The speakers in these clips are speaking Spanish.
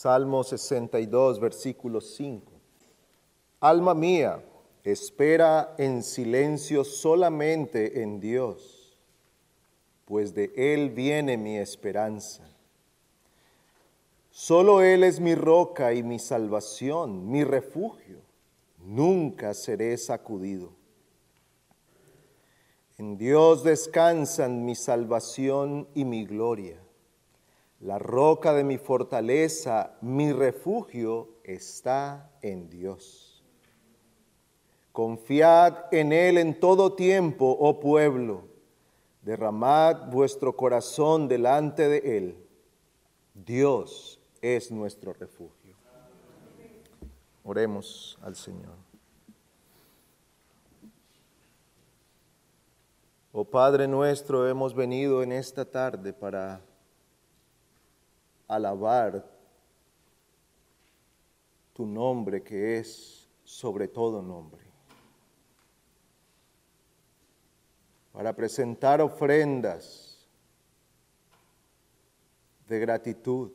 Salmo 62, versículo 5. Alma mía, espera en silencio solamente en Dios, pues de Él viene mi esperanza. Solo Él es mi roca y mi salvación, mi refugio. Nunca seré sacudido. En Dios descansan mi salvación y mi gloria. La roca de mi fortaleza, mi refugio, está en Dios. Confiad en Él en todo tiempo, oh pueblo. Derramad vuestro corazón delante de Él. Dios es nuestro refugio. Oremos al Señor. Oh Padre nuestro, hemos venido en esta tarde para alabar tu nombre que es sobre todo nombre. Para presentar ofrendas de gratitud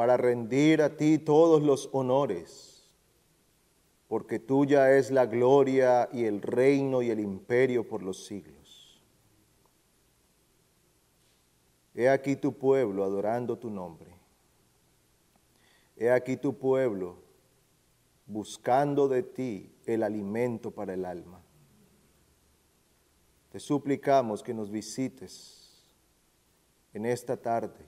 para rendir a ti todos los honores, porque tuya es la gloria y el reino y el imperio por los siglos. He aquí tu pueblo adorando tu nombre. He aquí tu pueblo buscando de ti el alimento para el alma. Te suplicamos que nos visites en esta tarde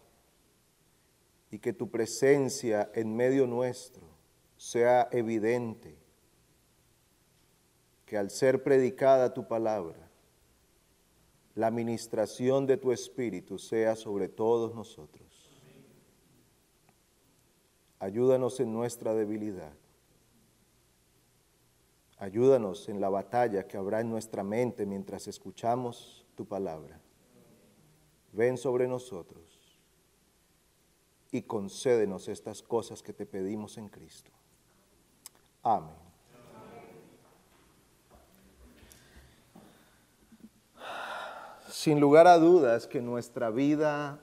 y que tu presencia en medio nuestro sea evidente, que al ser predicada tu palabra, la administración de tu Espíritu sea sobre todos nosotros. Ayúdanos en nuestra debilidad. Ayúdanos en la batalla que habrá en nuestra mente mientras escuchamos tu palabra. Ven sobre nosotros y concédenos estas cosas que te pedimos en Cristo. Amén. Sin lugar a dudas que nuestra vida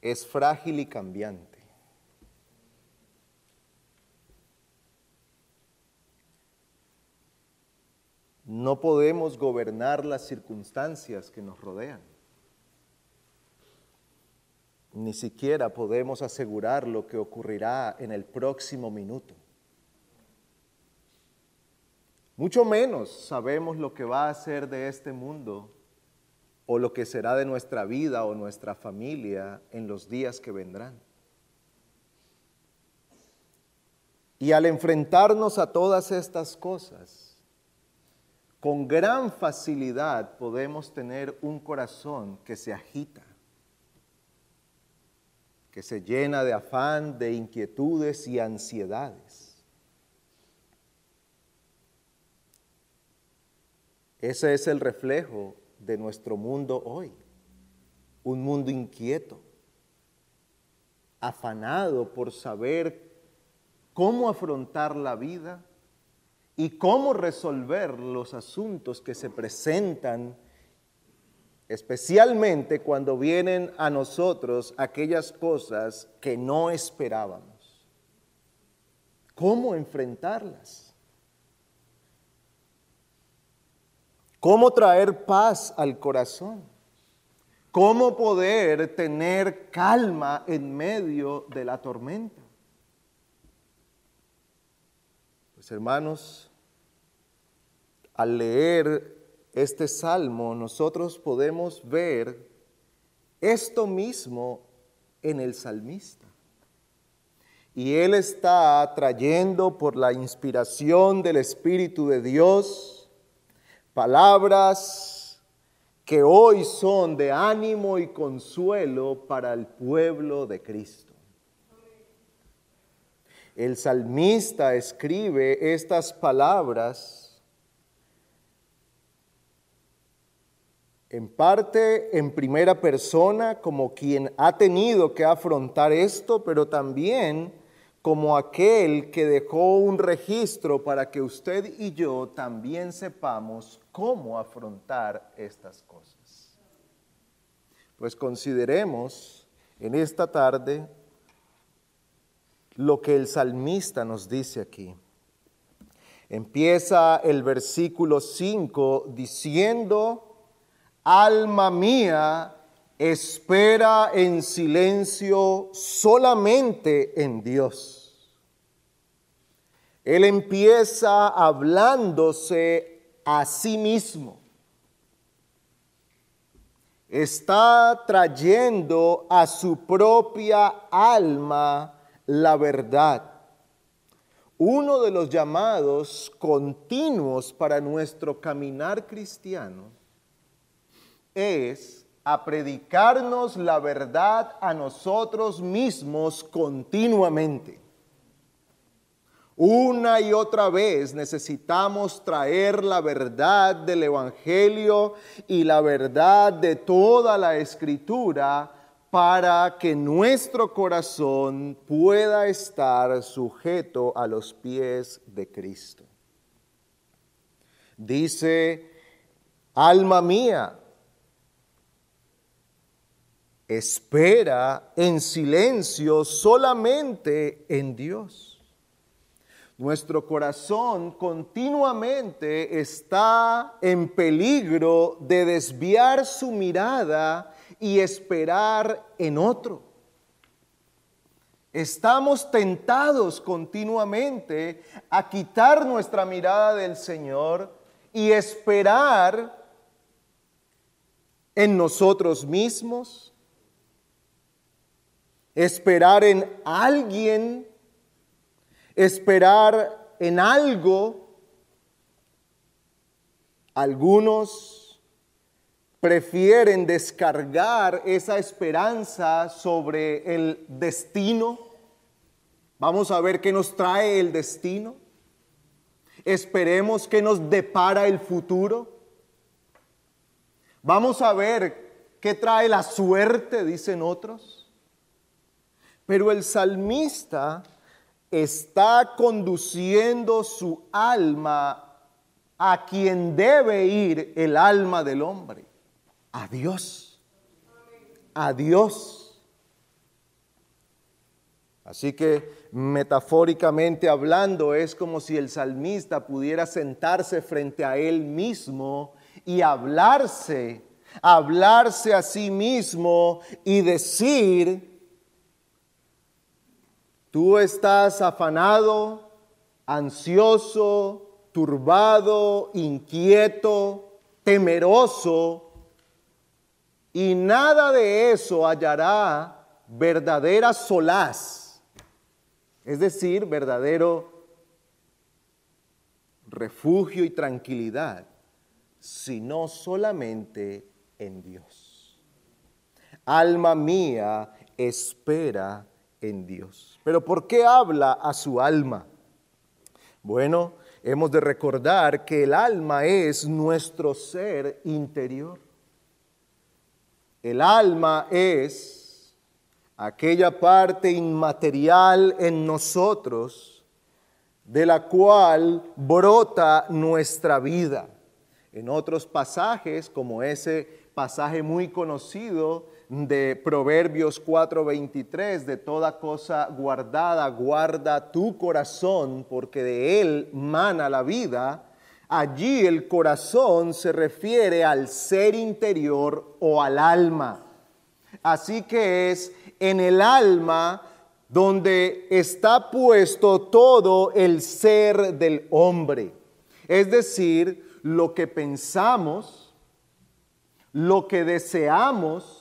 es frágil y cambiante. No podemos gobernar las circunstancias que nos rodean ni siquiera podemos asegurar lo que ocurrirá en el próximo minuto. Mucho menos sabemos lo que va a ser de este mundo o lo que será de nuestra vida o nuestra familia en los días que vendrán. Y al enfrentarnos a todas estas cosas, con gran facilidad podemos tener un corazón que se agita que se llena de afán, de inquietudes y ansiedades. Ese es el reflejo de nuestro mundo hoy, un mundo inquieto, afanado por saber cómo afrontar la vida y cómo resolver los asuntos que se presentan especialmente cuando vienen a nosotros aquellas cosas que no esperábamos. ¿Cómo enfrentarlas? ¿Cómo traer paz al corazón? ¿Cómo poder tener calma en medio de la tormenta? Pues hermanos, al leer este salmo nosotros podemos ver esto mismo en el salmista. Y él está trayendo por la inspiración del Espíritu de Dios palabras que hoy son de ánimo y consuelo para el pueblo de Cristo. El salmista escribe estas palabras en parte en primera persona como quien ha tenido que afrontar esto, pero también como aquel que dejó un registro para que usted y yo también sepamos cómo afrontar estas cosas. Pues consideremos en esta tarde lo que el salmista nos dice aquí. Empieza el versículo 5 diciendo, alma mía, espera en silencio solamente en Dios. Él empieza hablándose a sí mismo. Está trayendo a su propia alma la verdad. Uno de los llamados continuos para nuestro caminar cristiano es a predicarnos la verdad a nosotros mismos continuamente. Una y otra vez necesitamos traer la verdad del Evangelio y la verdad de toda la escritura para que nuestro corazón pueda estar sujeto a los pies de Cristo. Dice, alma mía, espera en silencio solamente en Dios. Nuestro corazón continuamente está en peligro de desviar su mirada y esperar en otro. Estamos tentados continuamente a quitar nuestra mirada del Señor y esperar en nosotros mismos, esperar en alguien, esperar en algo. Algunos prefieren descargar esa esperanza sobre el destino. Vamos a ver qué nos trae el destino. Esperemos qué nos depara el futuro. Vamos a ver qué trae la suerte, dicen otros. Pero el salmista está conduciendo su alma a quien debe ir el alma del hombre a Dios. A Dios. Así que metafóricamente hablando es como si el salmista pudiera sentarse frente a él mismo y hablarse, hablarse a sí mismo y decir, tú estás afanado, ansioso, turbado, inquieto, temeroso y nada de eso hallará verdadera solaz, es decir, verdadero refugio y tranquilidad, sino solamente en Dios. Alma mía, espera en Dios. Pero ¿por qué habla a su alma? Bueno, hemos de recordar que el alma es nuestro ser interior. El alma es aquella parte inmaterial en nosotros de la cual brota nuestra vida. En otros pasajes, como ese pasaje muy conocido de Proverbios 4:23, de toda cosa guardada, guarda tu corazón, porque de él mana la vida, Allí el corazón se refiere al ser interior o al alma. Así que es en el alma donde está puesto todo el ser del hombre. Es decir, lo que pensamos, lo que deseamos,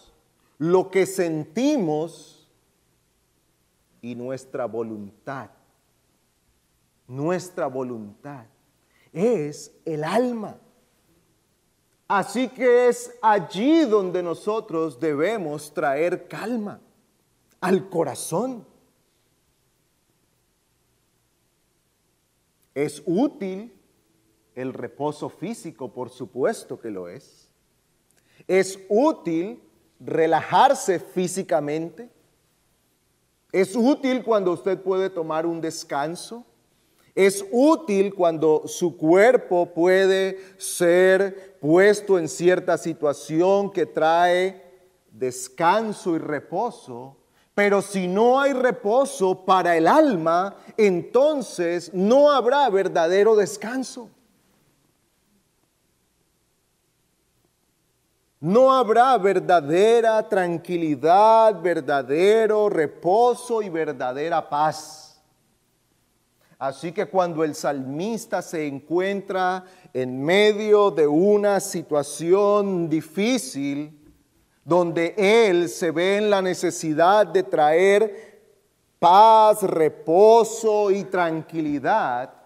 lo que sentimos y nuestra voluntad. Nuestra voluntad es el alma. Así que es allí donde nosotros debemos traer calma al corazón. Es útil el reposo físico, por supuesto que lo es. Es útil relajarse físicamente. Es útil cuando usted puede tomar un descanso. Es útil cuando su cuerpo puede ser puesto en cierta situación que trae descanso y reposo, pero si no hay reposo para el alma, entonces no habrá verdadero descanso. No habrá verdadera tranquilidad, verdadero reposo y verdadera paz. Así que cuando el salmista se encuentra en medio de una situación difícil, donde él se ve en la necesidad de traer paz, reposo y tranquilidad,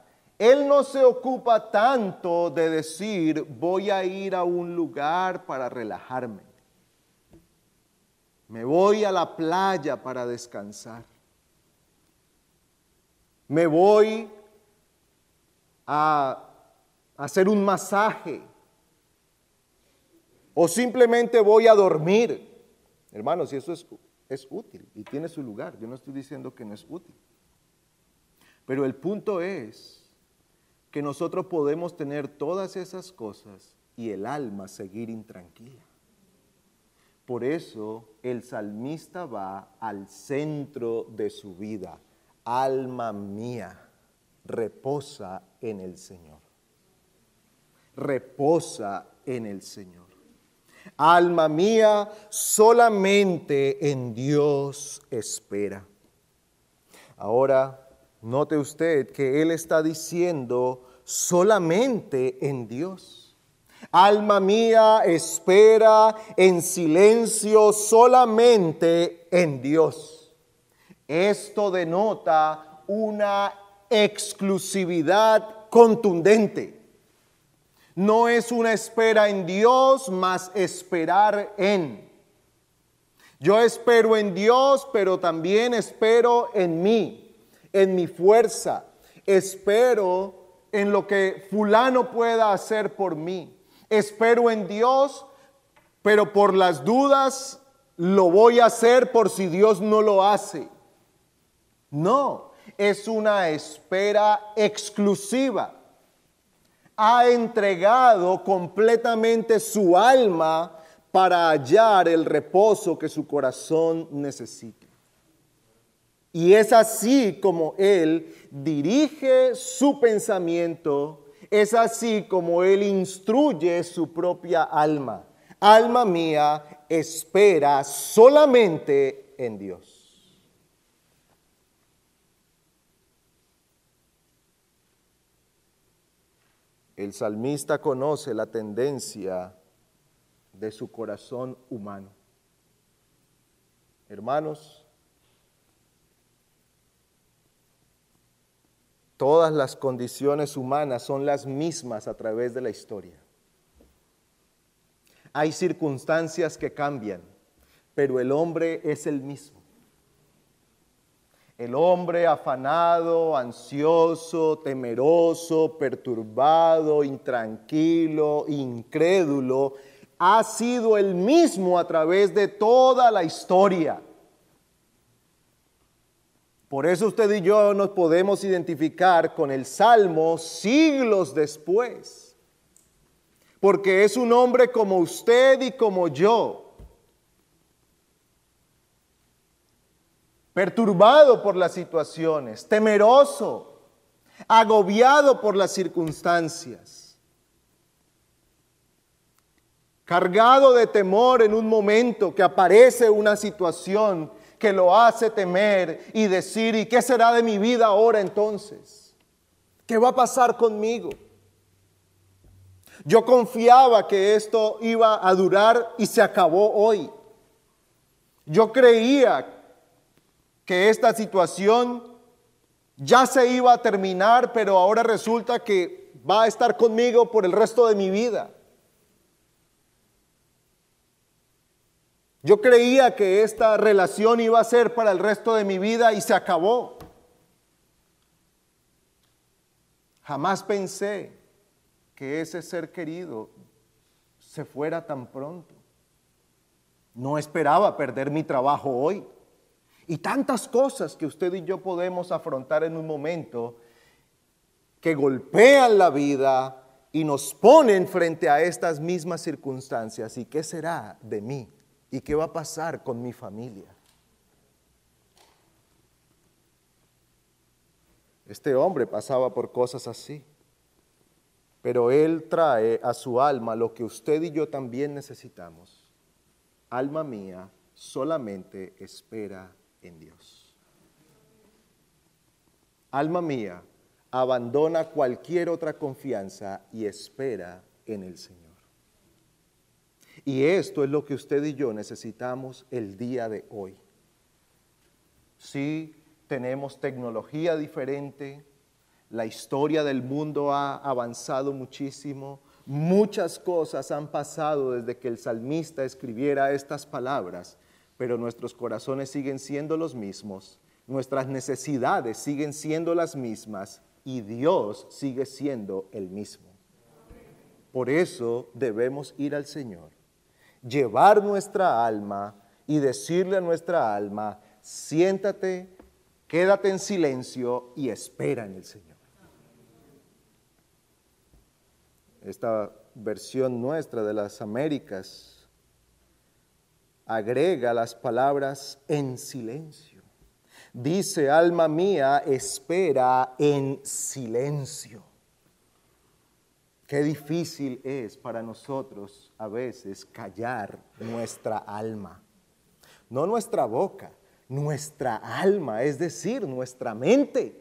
él no se ocupa tanto de decir, voy a ir a un lugar para relajarme. Me voy a la playa para descansar. Me voy a hacer un masaje. O simplemente voy a dormir. Hermanos, y eso es, es útil y tiene su lugar. Yo no estoy diciendo que no es útil. Pero el punto es que nosotros podemos tener todas esas cosas y el alma seguir intranquila. Por eso el salmista va al centro de su vida. Alma mía, reposa en el Señor. Reposa en el Señor. Alma mía, solamente en Dios espera. Ahora Note usted que Él está diciendo solamente en Dios. Alma mía, espera en silencio solamente en Dios. Esto denota una exclusividad contundente. No es una espera en Dios, más esperar en. Yo espero en Dios, pero también espero en mí en mi fuerza, espero en lo que fulano pueda hacer por mí. Espero en Dios, pero por las dudas lo voy a hacer por si Dios no lo hace. No, es una espera exclusiva. Ha entregado completamente su alma para hallar el reposo que su corazón necesita. Y es así como Él dirige su pensamiento, es así como Él instruye su propia alma. Alma mía, espera solamente en Dios. El salmista conoce la tendencia de su corazón humano. Hermanos, Todas las condiciones humanas son las mismas a través de la historia. Hay circunstancias que cambian, pero el hombre es el mismo. El hombre afanado, ansioso, temeroso, perturbado, intranquilo, incrédulo, ha sido el mismo a través de toda la historia. Por eso usted y yo nos podemos identificar con el Salmo siglos después. Porque es un hombre como usted y como yo. Perturbado por las situaciones, temeroso, agobiado por las circunstancias. Cargado de temor en un momento que aparece una situación que lo hace temer y decir, ¿y qué será de mi vida ahora entonces? ¿Qué va a pasar conmigo? Yo confiaba que esto iba a durar y se acabó hoy. Yo creía que esta situación ya se iba a terminar, pero ahora resulta que va a estar conmigo por el resto de mi vida. Yo creía que esta relación iba a ser para el resto de mi vida y se acabó. Jamás pensé que ese ser querido se fuera tan pronto. No esperaba perder mi trabajo hoy. Y tantas cosas que usted y yo podemos afrontar en un momento que golpean la vida y nos ponen frente a estas mismas circunstancias. ¿Y qué será de mí? ¿Y qué va a pasar con mi familia? Este hombre pasaba por cosas así, pero él trae a su alma lo que usted y yo también necesitamos. Alma mía, solamente espera en Dios. Alma mía, abandona cualquier otra confianza y espera en el Señor. Y esto es lo que usted y yo necesitamos el día de hoy. Sí, tenemos tecnología diferente, la historia del mundo ha avanzado muchísimo, muchas cosas han pasado desde que el salmista escribiera estas palabras, pero nuestros corazones siguen siendo los mismos, nuestras necesidades siguen siendo las mismas y Dios sigue siendo el mismo. Por eso debemos ir al Señor, llevar nuestra alma y decirle a nuestra alma, siéntate, quédate en silencio y espera en el Señor. Esta versión nuestra de las Américas agrega las palabras en silencio. Dice, alma mía, espera en silencio. Qué difícil es para nosotros a veces callar nuestra alma. No nuestra boca, nuestra alma, es decir, nuestra mente.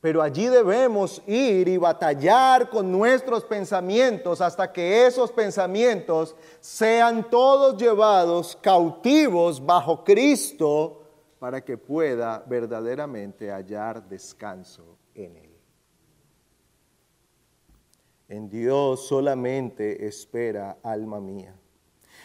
Pero allí debemos ir y batallar con nuestros pensamientos hasta que esos pensamientos sean todos llevados cautivos bajo Cristo para que pueda verdaderamente hallar descanso en Él. En Dios solamente espera alma mía.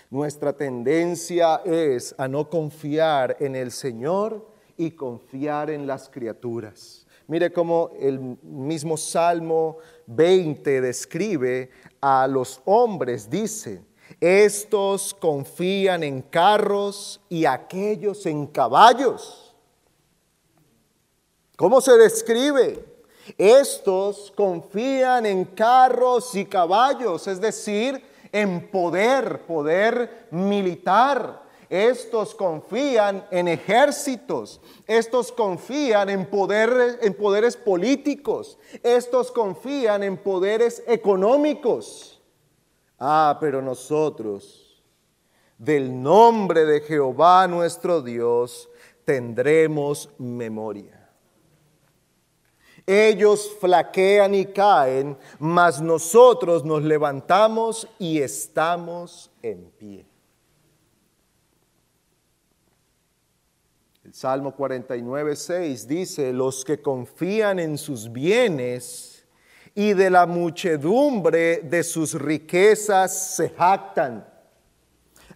Nuestra tendencia es a no confiar en el Señor y confiar en las criaturas. Mire cómo el mismo Salmo 20 describe a los hombres, dice, estos confían en carros y aquellos en caballos. ¿Cómo se describe? Estos confían en carros y caballos, es decir, en poder, poder militar. Estos confían en ejércitos, estos confían en, en poderes políticos, estos confían en poderes económicos. Ah, pero nosotros, del nombre de Jehová nuestro Dios, tendremos memoria. Ellos flaquean y caen, mas nosotros nos levantamos y estamos en pie. El Salmo 49, 6 dice, los que confían en sus bienes y de la muchedumbre de sus riquezas se jactan.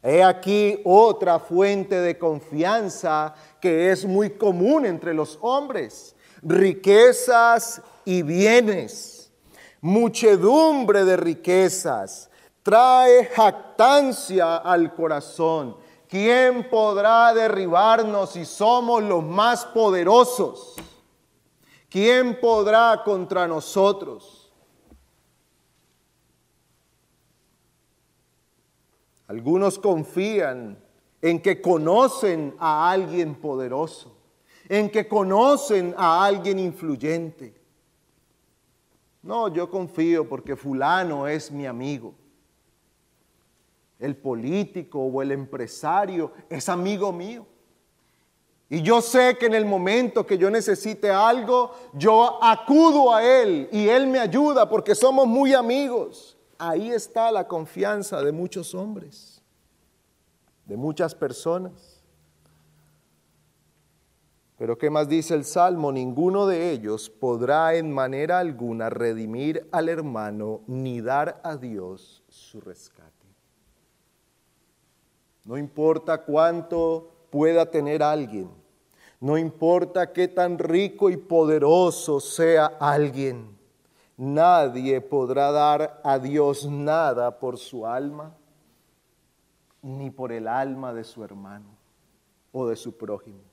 He aquí otra fuente de confianza que es muy común entre los hombres riquezas y bienes, muchedumbre de riquezas, trae jactancia al corazón. ¿Quién podrá derribarnos si somos los más poderosos? ¿Quién podrá contra nosotros? Algunos confían en que conocen a alguien poderoso en que conocen a alguien influyente. No, yo confío porque fulano es mi amigo. El político o el empresario es amigo mío. Y yo sé que en el momento que yo necesite algo, yo acudo a Él y Él me ayuda porque somos muy amigos. Ahí está la confianza de muchos hombres, de muchas personas. Pero ¿qué más dice el Salmo? Ninguno de ellos podrá en manera alguna redimir al hermano ni dar a Dios su rescate. No importa cuánto pueda tener alguien, no importa qué tan rico y poderoso sea alguien, nadie podrá dar a Dios nada por su alma, ni por el alma de su hermano o de su prójimo.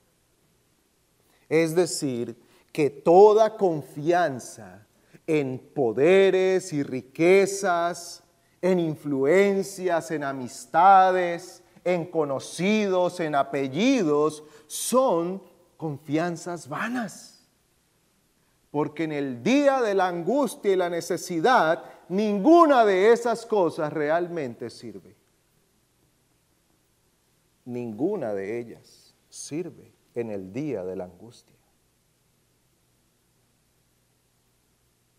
Es decir, que toda confianza en poderes y riquezas, en influencias, en amistades, en conocidos, en apellidos, son confianzas vanas. Porque en el día de la angustia y la necesidad, ninguna de esas cosas realmente sirve. Ninguna de ellas sirve en el día de la angustia.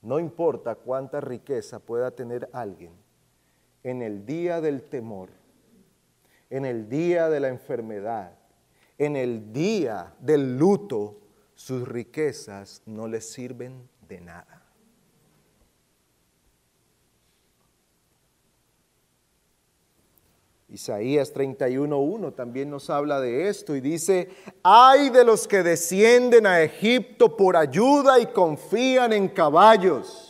No importa cuánta riqueza pueda tener alguien, en el día del temor, en el día de la enfermedad, en el día del luto, sus riquezas no le sirven de nada. Isaías 31.1 también nos habla de esto y dice, hay de los que descienden a Egipto por ayuda y confían en caballos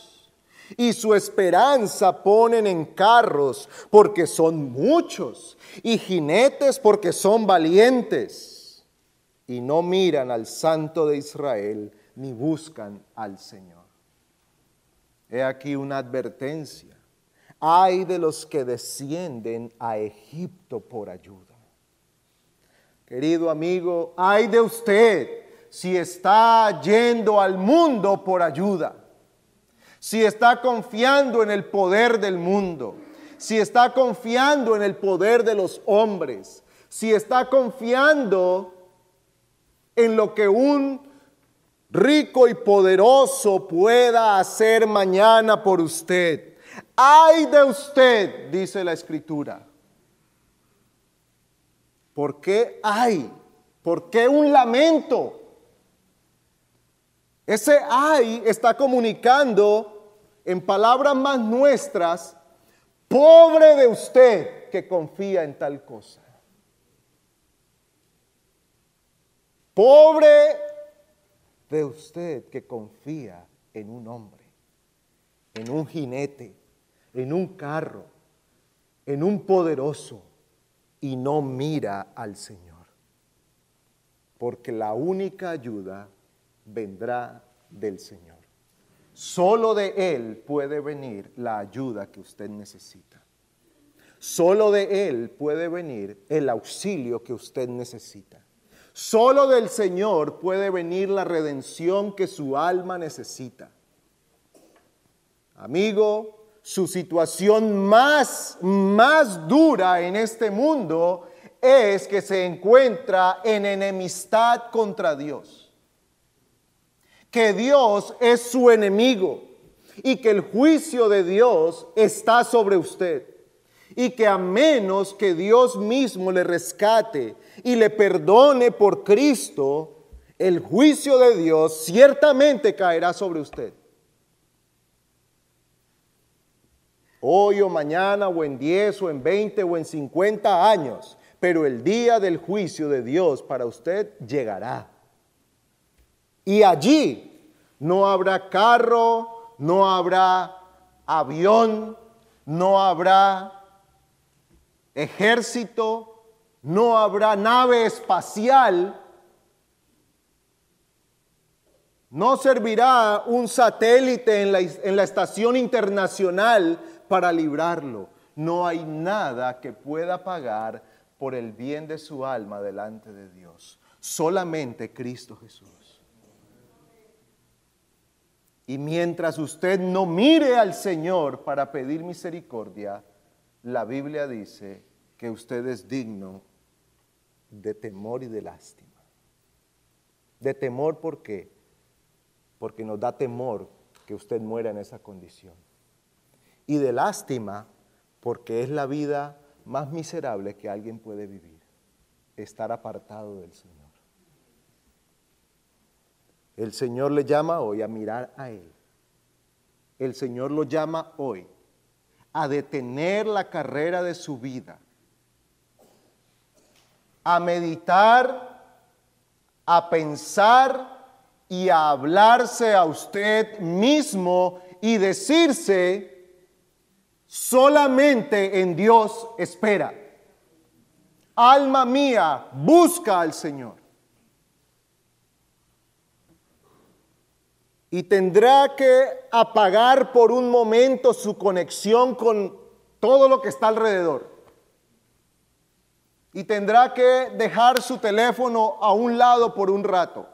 y su esperanza ponen en carros porque son muchos y jinetes porque son valientes y no miran al Santo de Israel ni buscan al Señor. He aquí una advertencia hay de los que descienden a Egipto por ayuda. Querido amigo, hay de usted si está yendo al mundo por ayuda, si está confiando en el poder del mundo, si está confiando en el poder de los hombres, si está confiando en lo que un rico y poderoso pueda hacer mañana por usted. Ay de usted, dice la escritura. ¿Por qué hay? ¿Por qué un lamento? Ese ay está comunicando en palabras más nuestras, pobre de usted que confía en tal cosa. Pobre de usted que confía en un hombre, en un jinete, en un carro, en un poderoso, y no mira al Señor. Porque la única ayuda vendrá del Señor. Solo de Él puede venir la ayuda que usted necesita. Solo de Él puede venir el auxilio que usted necesita. Solo del Señor puede venir la redención que su alma necesita. Amigo, su situación más, más dura en este mundo es que se encuentra en enemistad contra Dios. Que Dios es su enemigo y que el juicio de Dios está sobre usted. Y que a menos que Dios mismo le rescate y le perdone por Cristo, el juicio de Dios ciertamente caerá sobre usted. Hoy o mañana o en 10 o en 20 o en 50 años, pero el día del juicio de Dios para usted llegará. Y allí no habrá carro, no habrá avión, no habrá ejército, no habrá nave espacial, no servirá un satélite en la, en la estación internacional para librarlo. No hay nada que pueda pagar por el bien de su alma delante de Dios. Solamente Cristo Jesús. Y mientras usted no mire al Señor para pedir misericordia, la Biblia dice que usted es digno de temor y de lástima. De temor, ¿por qué? Porque nos da temor que usted muera en esa condición y de lástima porque es la vida más miserable que alguien puede vivir, estar apartado del Señor. El Señor le llama hoy a mirar a Él. El Señor lo llama hoy a detener la carrera de su vida, a meditar, a pensar y a hablarse a usted mismo y decirse, Solamente en Dios espera. Alma mía, busca al Señor. Y tendrá que apagar por un momento su conexión con todo lo que está alrededor. y tendrá que dejar su teléfono a un lado por un rato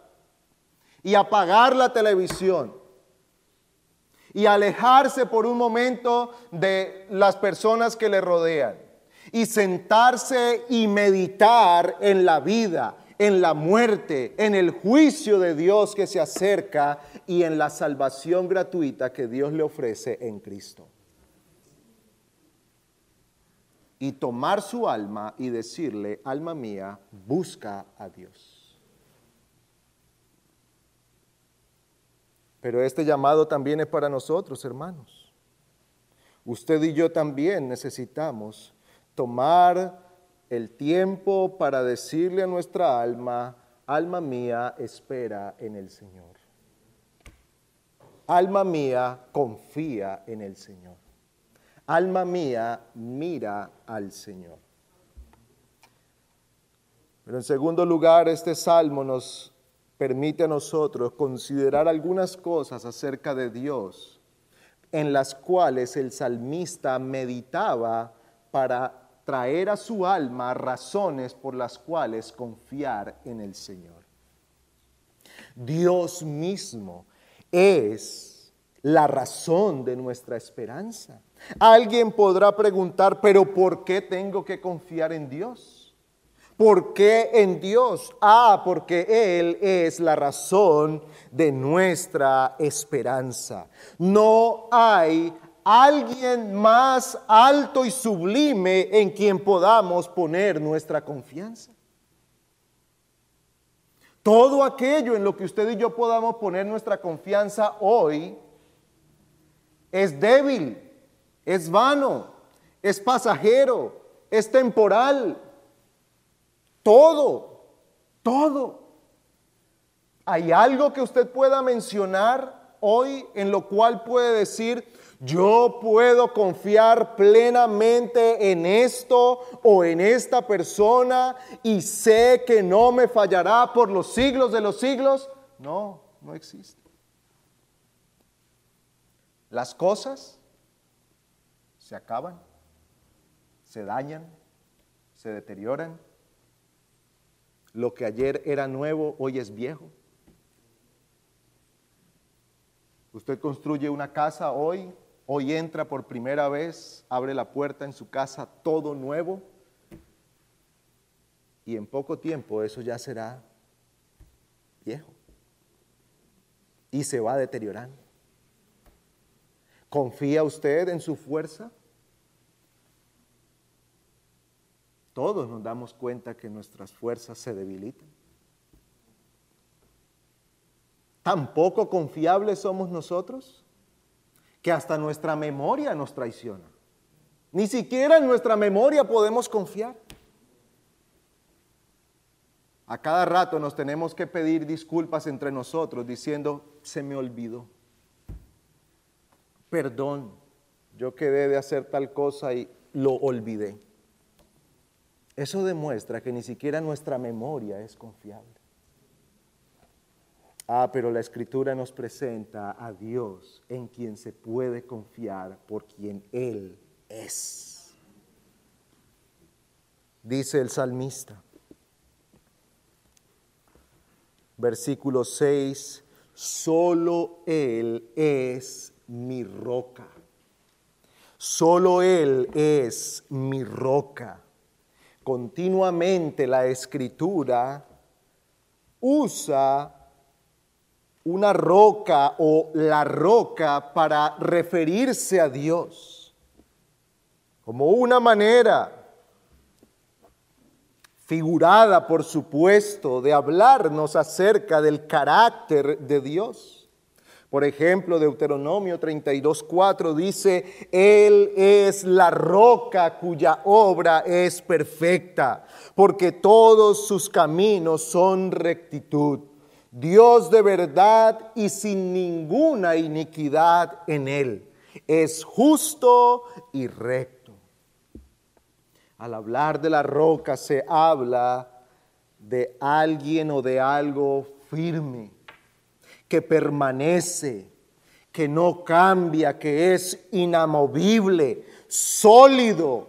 y apagar la televisión y alejarse por un momento de las personas que le rodean y sentarse y meditar en la vida, en la muerte, en el juicio de Dios que se acerca y en la salvación gratuita que Dios le ofrece en Cristo. Y tomar su alma y decirle, alma mía, busca a Dios. Pero este llamado también es para nosotros, hermanos. Usted y yo también necesitamos tomar el tiempo para decirle a nuestra alma, alma mía, espera en el Señor. Alma mía, confía en el Señor. Alma mía, mira al Señor. Pero en segundo lugar, este salmo nos permite a nosotros considerar algunas cosas acerca de Dios en las cuales el salmista meditaba para traer a su alma razones por las cuales confiar en el Señor. Dios mismo es la razón de nuestra esperanza. Alguien podrá preguntar, pero ¿por qué tengo que confiar en Dios? ¿Por qué en Dios? Ah, porque Él es la razón de nuestra esperanza. No hay alguien más alto y sublime en quien podamos poner nuestra confianza. Todo aquello en lo que usted y yo podamos poner nuestra confianza hoy es débil, es vano, es pasajero, es temporal. Todo, todo. ¿Hay algo que usted pueda mencionar hoy en lo cual puede decir, yo puedo confiar plenamente en esto o en esta persona y sé que no me fallará por los siglos de los siglos. No, no existe. Las cosas se acaban, se dañan, se deterioran. Lo que ayer era nuevo, hoy es viejo. Usted construye una casa hoy Hoy entra por primera vez, abre la puerta en su casa todo nuevo y en poco tiempo eso ya será viejo y se va deteriorando. ¿Confía usted en su fuerza? Todos nos damos cuenta que nuestras fuerzas se debilitan. ¿Tan poco confiables somos nosotros? que hasta nuestra memoria nos traiciona. Ni siquiera en nuestra memoria podemos confiar. A cada rato nos tenemos que pedir disculpas entre nosotros diciendo, se me olvidó. Perdón, yo quedé de hacer tal cosa y lo olvidé. Eso demuestra que ni siquiera nuestra memoria es confiable. Ah, pero la escritura nos presenta a Dios en quien se puede confiar por quien Él es. Dice el salmista, versículo 6, solo Él es mi roca. Solo Él es mi roca. Continuamente la escritura usa una roca o la roca para referirse a Dios, como una manera figurada, por supuesto, de hablarnos acerca del carácter de Dios. Por ejemplo, Deuteronomio 32.4 dice, Él es la roca cuya obra es perfecta, porque todos sus caminos son rectitud. Dios de verdad y sin ninguna iniquidad en él. Es justo y recto. Al hablar de la roca se habla de alguien o de algo firme, que permanece, que no cambia, que es inamovible, sólido,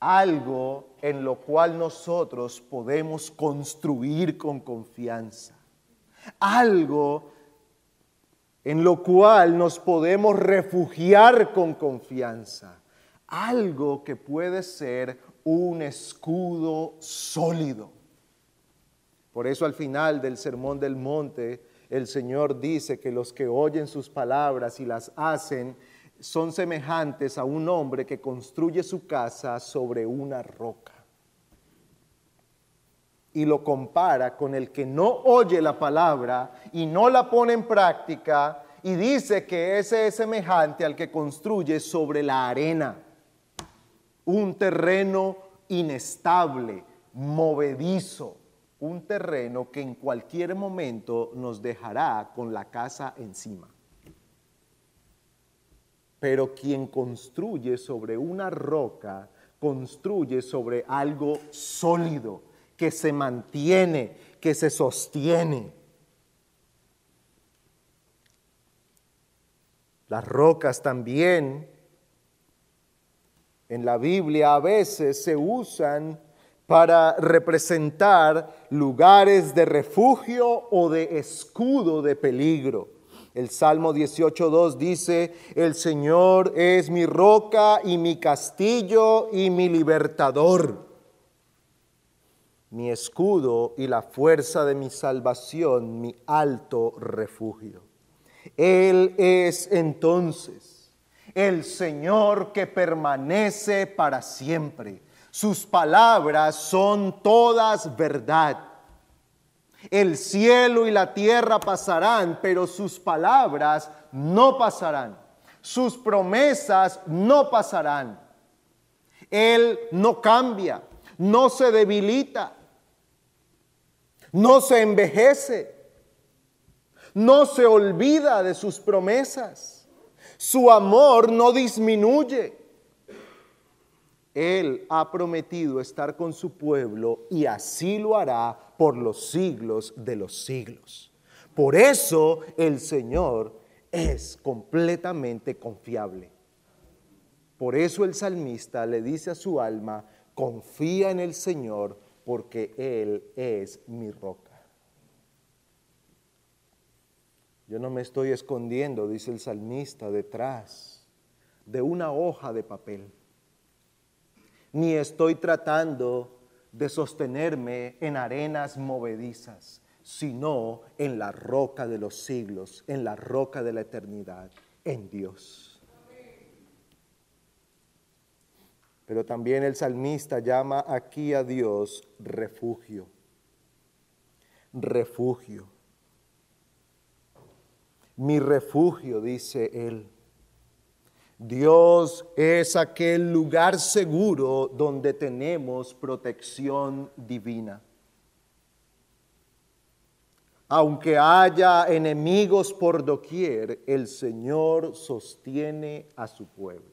algo en lo cual nosotros podemos construir con confianza, algo en lo cual nos podemos refugiar con confianza, algo que puede ser un escudo sólido. Por eso al final del Sermón del Monte, el Señor dice que los que oyen sus palabras y las hacen son semejantes a un hombre que construye su casa sobre una roca. Y lo compara con el que no oye la palabra y no la pone en práctica y dice que ese es semejante al que construye sobre la arena, un terreno inestable, movedizo, un terreno que en cualquier momento nos dejará con la casa encima. Pero quien construye sobre una roca, construye sobre algo sólido, que se mantiene, que se sostiene. Las rocas también en la Biblia a veces se usan para representar lugares de refugio o de escudo de peligro. El Salmo 18.2 dice, el Señor es mi roca y mi castillo y mi libertador, mi escudo y la fuerza de mi salvación, mi alto refugio. Él es entonces el Señor que permanece para siempre. Sus palabras son todas verdad. El cielo y la tierra pasarán, pero sus palabras no pasarán. Sus promesas no pasarán. Él no cambia, no se debilita, no se envejece, no se olvida de sus promesas. Su amor no disminuye. Él ha prometido estar con su pueblo y así lo hará por los siglos de los siglos. Por eso el Señor es completamente confiable. Por eso el salmista le dice a su alma, confía en el Señor porque Él es mi roca. Yo no me estoy escondiendo, dice el salmista, detrás de una hoja de papel ni estoy tratando de sostenerme en arenas movedizas, sino en la roca de los siglos, en la roca de la eternidad, en Dios. Pero también el salmista llama aquí a Dios refugio, refugio. Mi refugio, dice él Dios es aquel lugar seguro donde tenemos protección divina. Aunque haya enemigos por doquier, el Señor sostiene a su pueblo.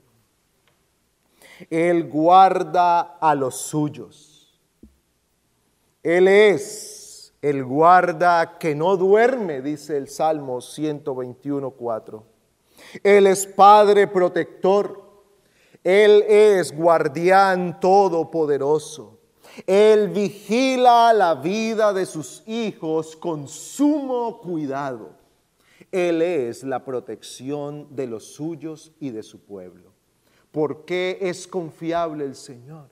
Él guarda a los suyos. Él es el guarda que no duerme, dice el Salmo 121.4. Él es Padre protector. Él es guardián todopoderoso. Él vigila la vida de sus hijos con sumo cuidado. Él es la protección de los suyos y de su pueblo. ¿Por qué es confiable el Señor?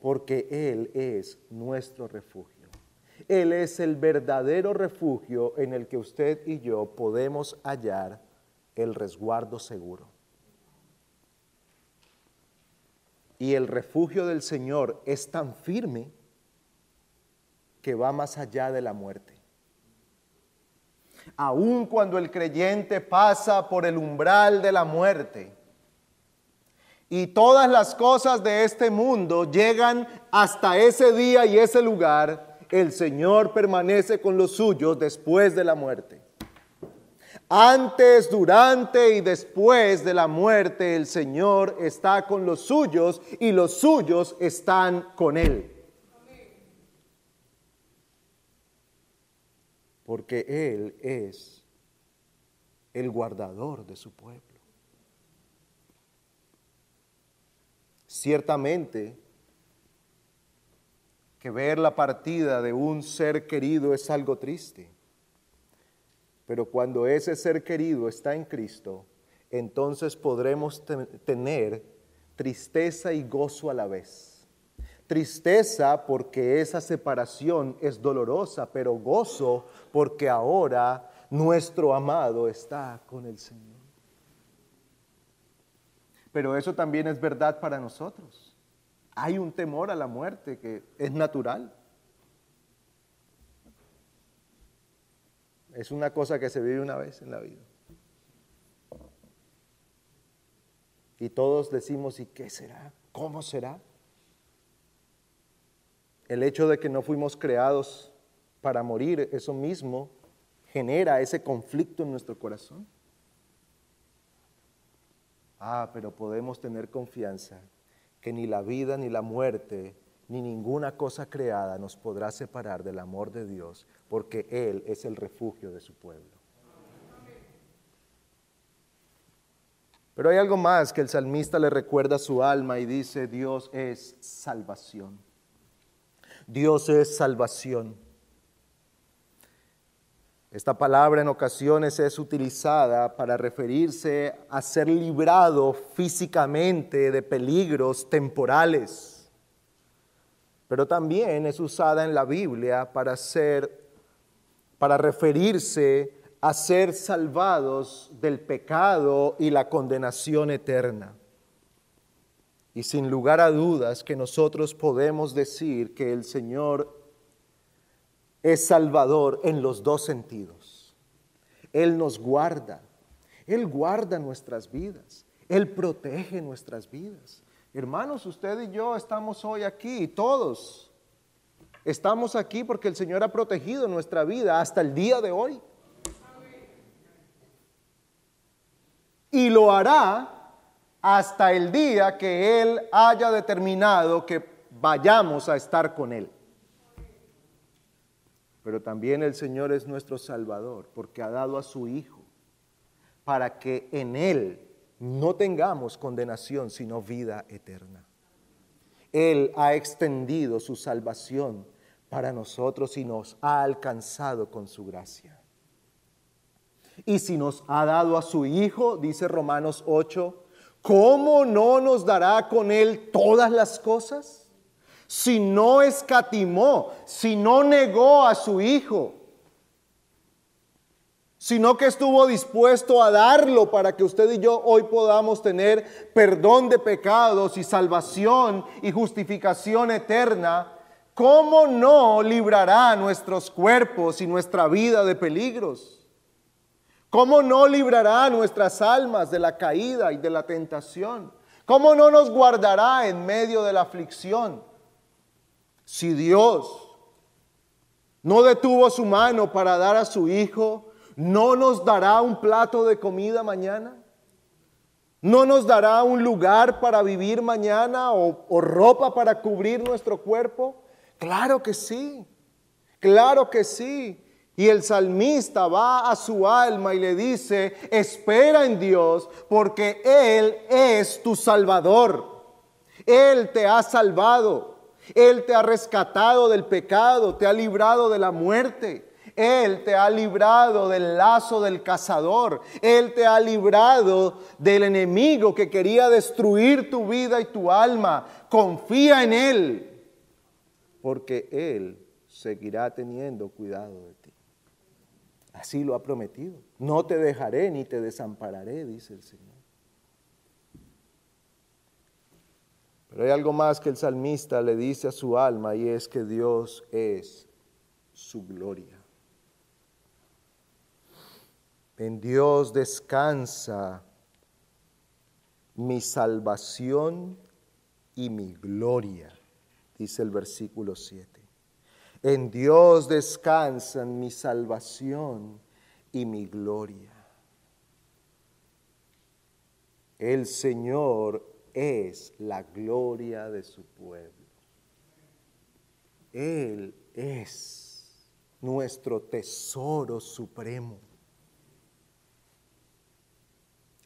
Porque Él es nuestro refugio. Él es el verdadero refugio en el que usted y yo podemos hallar el resguardo seguro. Y el refugio del Señor es tan firme que va más allá de la muerte. Aun cuando el creyente pasa por el umbral de la muerte y todas las cosas de este mundo llegan hasta ese día y ese lugar, el Señor permanece con los suyos después de la muerte. Antes, durante y después de la muerte, el Señor está con los suyos y los suyos están con Él. Porque Él es el guardador de su pueblo. Ciertamente, que ver la partida de un ser querido es algo triste. Pero cuando ese ser querido está en Cristo, entonces podremos tener tristeza y gozo a la vez. Tristeza porque esa separación es dolorosa, pero gozo porque ahora nuestro amado está con el Señor. Pero eso también es verdad para nosotros. Hay un temor a la muerte que es natural. Es una cosa que se vive una vez en la vida. Y todos decimos, ¿y qué será? ¿Cómo será? El hecho de que no fuimos creados para morir, eso mismo genera ese conflicto en nuestro corazón. Ah, pero podemos tener confianza que ni la vida ni la muerte ni ninguna cosa creada nos podrá separar del amor de Dios, porque Él es el refugio de su pueblo. Pero hay algo más que el salmista le recuerda a su alma y dice, Dios es salvación. Dios es salvación. Esta palabra en ocasiones es utilizada para referirse a ser librado físicamente de peligros temporales, pero también es usada en la Biblia para ser para referirse a ser salvados del pecado y la condenación eterna. Y sin lugar a dudas que nosotros podemos decir que el Señor es salvador en los dos sentidos. Él nos guarda, Él guarda nuestras vidas, Él protege nuestras vidas. Hermanos, usted y yo estamos hoy aquí, todos. Estamos aquí porque el Señor ha protegido nuestra vida hasta el día de hoy. Y lo hará hasta el día que Él haya determinado que vayamos a estar con Él pero también el Señor es nuestro Salvador, porque ha dado a su Hijo, para que en Él no tengamos condenación, sino vida eterna. Él ha extendido su salvación para nosotros y nos ha alcanzado con su gracia. Y si nos ha dado a su Hijo, dice Romanos 8, ¿cómo no nos dará con Él todas las cosas? si no escatimó, si no negó a su Hijo, sino que estuvo dispuesto a darlo para que usted y yo hoy podamos tener perdón de pecados y salvación y justificación eterna, ¿cómo no librará nuestros cuerpos y nuestra vida de peligros? ¿Cómo no librará nuestras almas de la caída y de la tentación? ¿Cómo no nos guardará en medio de la aflicción? Si Dios no detuvo su mano para dar a su Hijo, ¿no nos dará un plato de comida mañana? ¿No nos dará un lugar para vivir mañana o, ropa para cubrir nuestro cuerpo? Claro que sí, claro que sí. Y el salmista va a su alma y le dice, espera en Dios porque Él es tu salvador. Él te ha salvado. Él te ha rescatado del pecado, te ha librado de la muerte. Él te ha librado del lazo del cazador. Él te ha librado del enemigo que quería destruir tu vida y tu alma. Confía en Él, porque Él seguirá teniendo cuidado de ti. Así lo ha prometido. No te dejaré ni te desampararé, dice el Señor. Pero hay algo más que el salmista le dice a su alma y es que Dios es su gloria. En Dios descansa mi salvación y mi gloria, dice el versículo 7. En Dios descansan mi salvación y mi gloria. El Señor es la gloria de su pueblo. Él es nuestro tesoro supremo.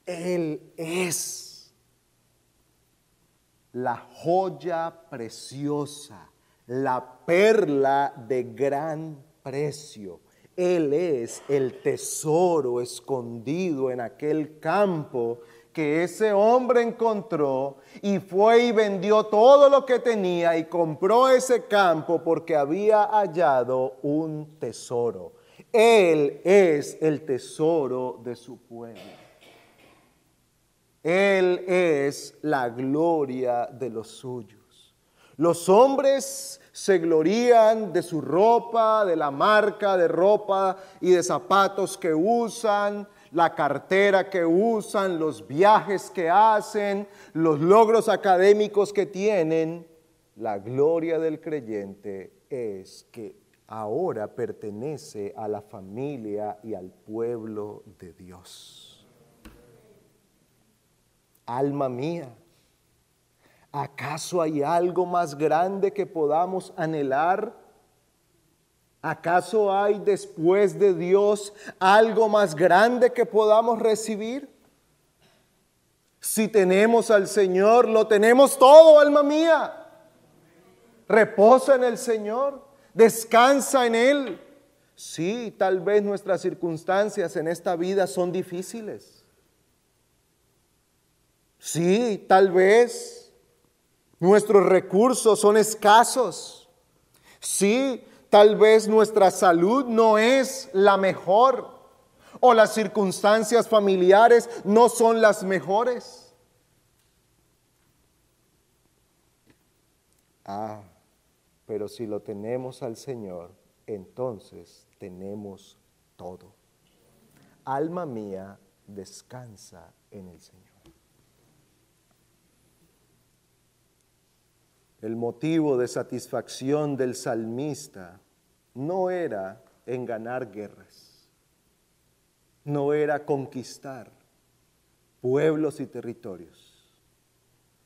Él es la joya preciosa, la perla de gran precio. Él es el tesoro escondido en aquel campo que ese hombre encontró y fue y vendió todo lo que tenía y compró ese campo porque había hallado un tesoro. Él es el tesoro de su pueblo. Él es la gloria de los suyos. Los hombres se glorían de su ropa, de la marca de ropa y de zapatos que usan, la cartera que usan, los viajes que hacen, los logros académicos que tienen. La gloria del creyente es que ahora pertenece a la familia y al pueblo de Dios. Alma mía, ¿acaso hay algo más grande que podamos anhelar? ¿Acaso hay después de Dios algo más grande que podamos recibir? Si tenemos al Señor, lo tenemos todo, alma mía. Reposa en el Señor descansa en Él. Sí, tal vez nuestras circunstancias en esta vida son difíciles. Sí, tal vez nuestros recursos son escasos. Sí, tal vez nuestra salud no es la mejor o las circunstancias familiares no son las mejores. Ah, pero si lo tenemos al Señor, entonces tenemos todo. Alma mía, descansa en el Señor. El motivo de satisfacción del salmista no era en ganar guerras, no era conquistar pueblos y territorios,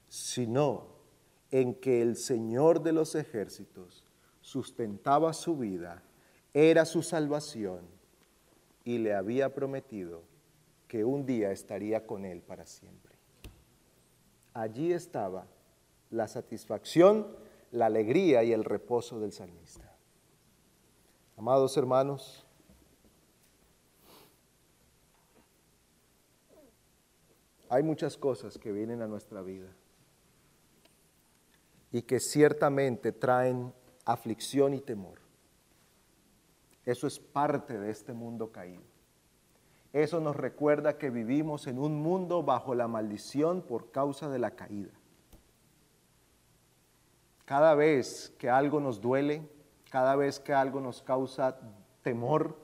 sino en que el Señor de los ejércitos sustentaba su vida, era su salvación y le había prometido que un día estaría con él para siempre. Allí estaba la satisfacción, la alegría y el reposo del salmista. Amados hermanos, hay muchas cosas que vienen a nuestra vida y que ciertamente traen aflicción y temor. Eso es parte de este mundo caído. Eso nos recuerda que vivimos en un mundo bajo la maldición por causa de la caída. Cada vez que algo nos duele, cada vez que algo nos causa temor,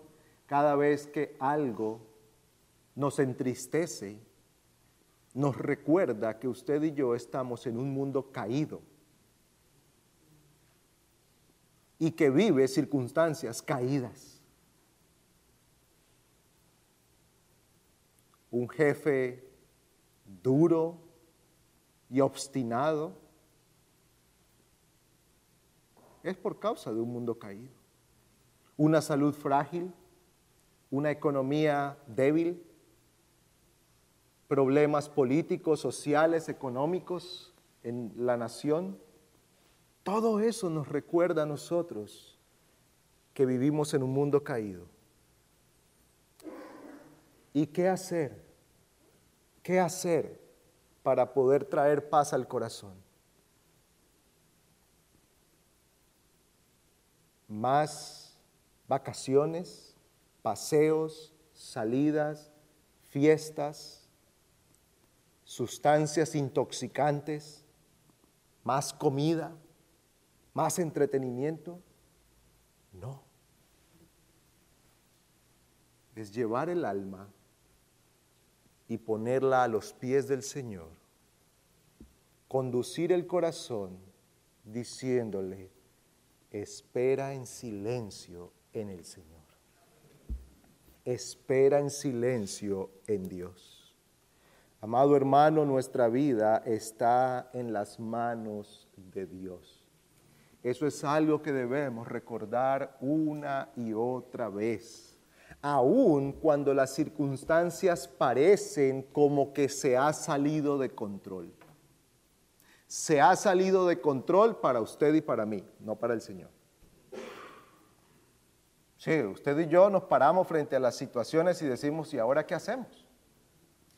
cada vez que algo nos entristece, nos recuerda que usted y yo estamos en un mundo caído y que vive circunstancias caídas. Un jefe duro y obstinado es por causa de un mundo caído. Una salud frágil, una economía débil, problemas políticos, sociales, económicos en la nación todo eso nos recuerda a nosotros que vivimos en un mundo caído. ¿Y qué hacer? ¿Qué hacer para poder traer paz al corazón? Más vacaciones, paseos, salidas, fiestas, sustancias intoxicantes, más comida más entretenimiento. No. Es llevar el alma y ponerla a los pies del Señor. Conducir el corazón diciéndole, espera en silencio en el Señor. Espera en silencio en Dios. Amado hermano, nuestra vida está en las manos de Dios. Eso es algo que debemos recordar una y otra vez. Aun cuando las circunstancias parecen como que se ha salido de control. Se ha salido de control para usted y para mí, no para el Señor. Sí, usted y yo nos paramos frente a las situaciones y decimos, ¿y ahora qué hacemos?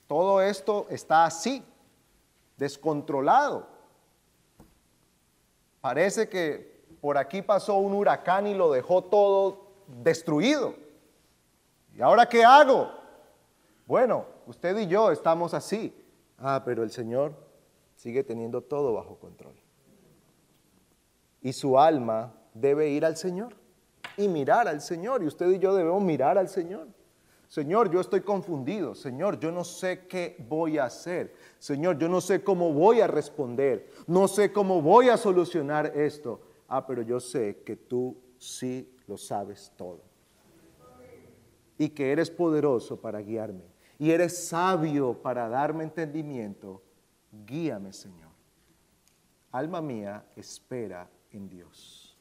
Todo esto está así, descontrolado. Parece que por aquí pasó un huracán y lo dejó todo destruido. ¿Y ahora qué hago? Bueno, usted y yo estamos así. Ah, pero el Señor sigue teniendo todo bajo control. Y su alma debe ir al Señor y mirar al Señor. Y usted y yo debemos mirar al Señor. Señor, yo estoy confundido. Señor, yo no sé qué voy a hacer. Señor, yo no sé cómo voy a responder. No sé cómo voy a solucionar esto. Ah, pero yo sé que tú sí lo sabes todo. Y que eres poderoso para guiarme. Y eres sabio para darme entendimiento Guíame, Señor. Alma mía, espera en Dios.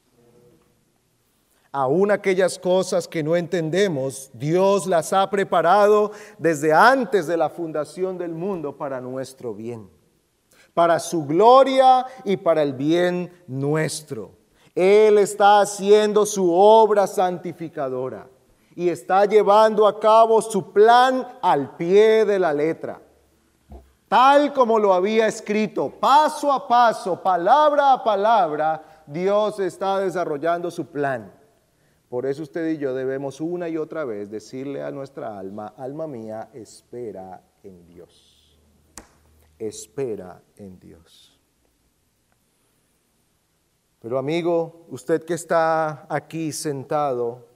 Aún aquellas cosas que no entendemos, Dios las ha preparado desde antes de la fundación del mundo para nuestro bien, para su gloria y para el bien nuestro. Él está haciendo su obra santificadora y está llevando a cabo su plan al pie de la letra tal como lo había escrito, paso a paso, palabra a palabra, Dios está desarrollando su plan. Por eso usted y yo debemos una y otra vez decirle a nuestra alma, alma mía, espera en Dios. Espera en Dios. Pero amigo, usted que está aquí sentado,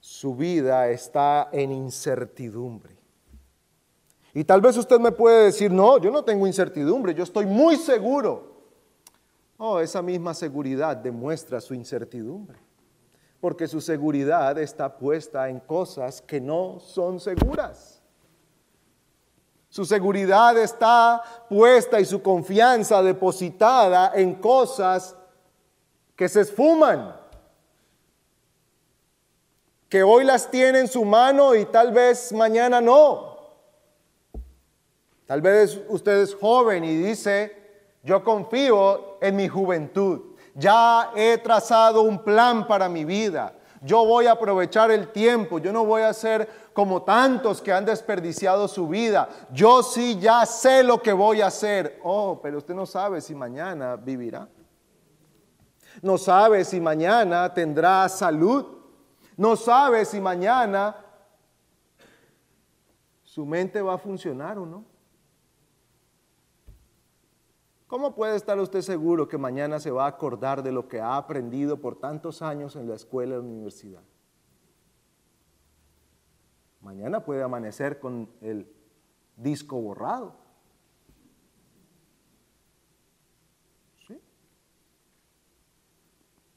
su vida está en incertidumbre. Y tal vez usted me puede decir, no, yo no tengo incertidumbre, yo estoy muy seguro. Oh, esa misma seguridad demuestra su incertidumbre, porque su seguridad está puesta en cosas que no son seguras. Su seguridad está puesta y su confianza depositada en cosas que se esfuman, que hoy las tiene en su mano y tal vez mañana no. Tal vez usted es joven y dice, yo confío en mi juventud. Ya he trazado un plan para mi vida. Yo voy a aprovechar el tiempo. Yo no voy a ser como tantos que han desperdiciado su vida. Yo sí ya sé lo que voy a hacer. Oh, pero usted no sabe si mañana vivirá. No sabe si mañana tendrá salud. No sabe si mañana su mente va a funcionar o no. ¿Cómo puede estar usted seguro que mañana se va a acordar de lo que ha aprendido por tantos años en la escuela o la universidad? Mañana puede amanecer con el disco borrado. ¿Sí?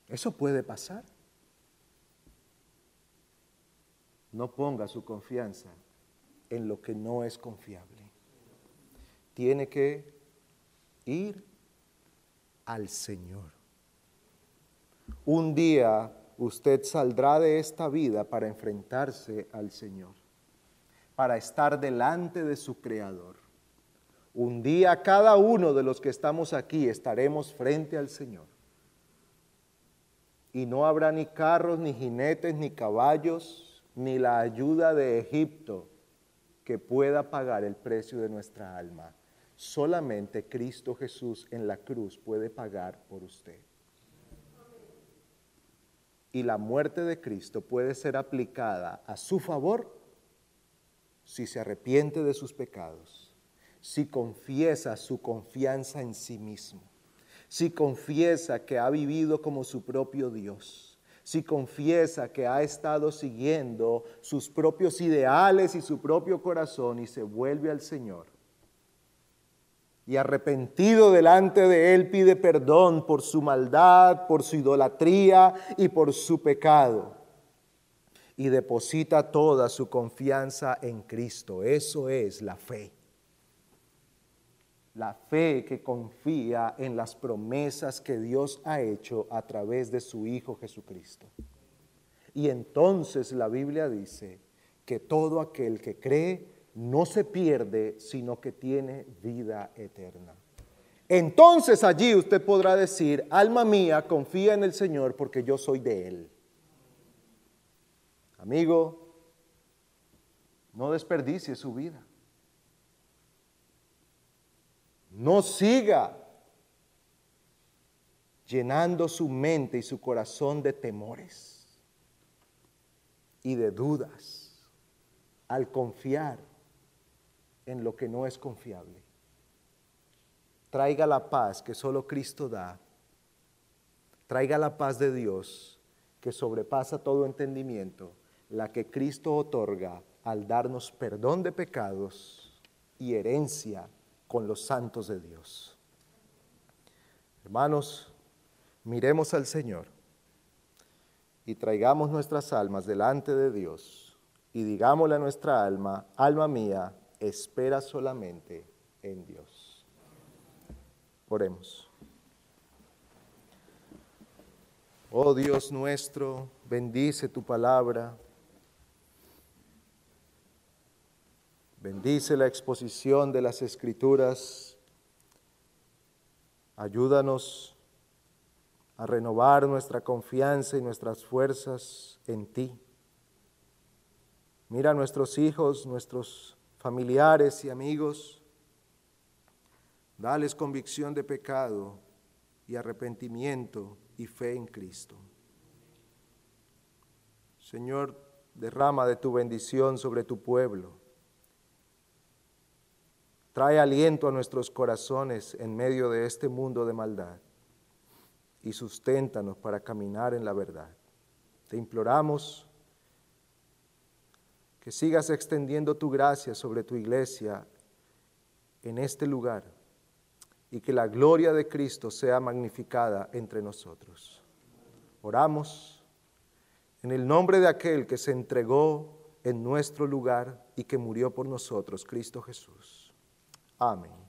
Eso puede pasar. No ponga su confianza en lo que no es confiable. Tiene que al Señor. Un día usted saldrá de esta vida para enfrentarse al Señor, para estar delante de su Creador. Un día cada uno de los que estamos aquí estaremos frente al Señor. Y no habrá ni carros, ni jinetes, ni caballos, ni la ayuda de Egipto que pueda pagar el precio de nuestra alma. Solamente Cristo Jesús en la cruz puede pagar por usted. Y la muerte de Cristo puede ser aplicada a su favor si se arrepiente de sus pecados, si confiesa su confianza en sí mismo, si confiesa que ha vivido como su propio Dios, si confiesa que ha estado siguiendo sus propios ideales y su propio corazón y se vuelve al Señor y arrepentido delante de Él pide perdón por su maldad, por su idolatría y por su pecado. Y deposita toda su confianza en Cristo. Eso es la fe. La fe que confía en las promesas que Dios ha hecho a través de su Hijo Jesucristo. Y entonces la Biblia dice que todo aquel que cree no se pierde, sino que tiene vida eterna. Entonces allí usted podrá decir, alma mía, confía en el Señor porque yo soy de Él. Amigo, no desperdicie su vida. No siga llenando su mente y su corazón de temores y de dudas al confiar en lo que no es confiable traiga la paz que solo Cristo da, traiga la paz de Dios que sobrepasa todo entendimiento, la que Cristo otorga al darnos perdón de pecados y herencia con los santos de Dios. Hermanos, miremos al Señor y traigamos nuestras almas delante de Dios y digámosle a nuestra alma, alma mía, espera solamente en Dios. Oremos. Oh Dios nuestro, bendice tu palabra. Bendice la exposición de las escrituras. Ayúdanos a renovar nuestra confianza y nuestras fuerzas en ti. Mira a nuestros hijos, nuestros familiares y amigos Dales convicción de pecado y arrepentimiento y fe en Cristo. Señor, derrama de tu bendición sobre tu pueblo. Trae aliento a nuestros corazones en medio de este mundo de maldad y susténtanos para caminar en la verdad. Te imploramos que sigas extendiendo tu gracia sobre tu iglesia en este lugar y que la gloria de Cristo sea magnificada entre nosotros. Oramos en el nombre de aquel que se entregó en nuestro lugar y que murió por nosotros, Cristo Jesús. Amén.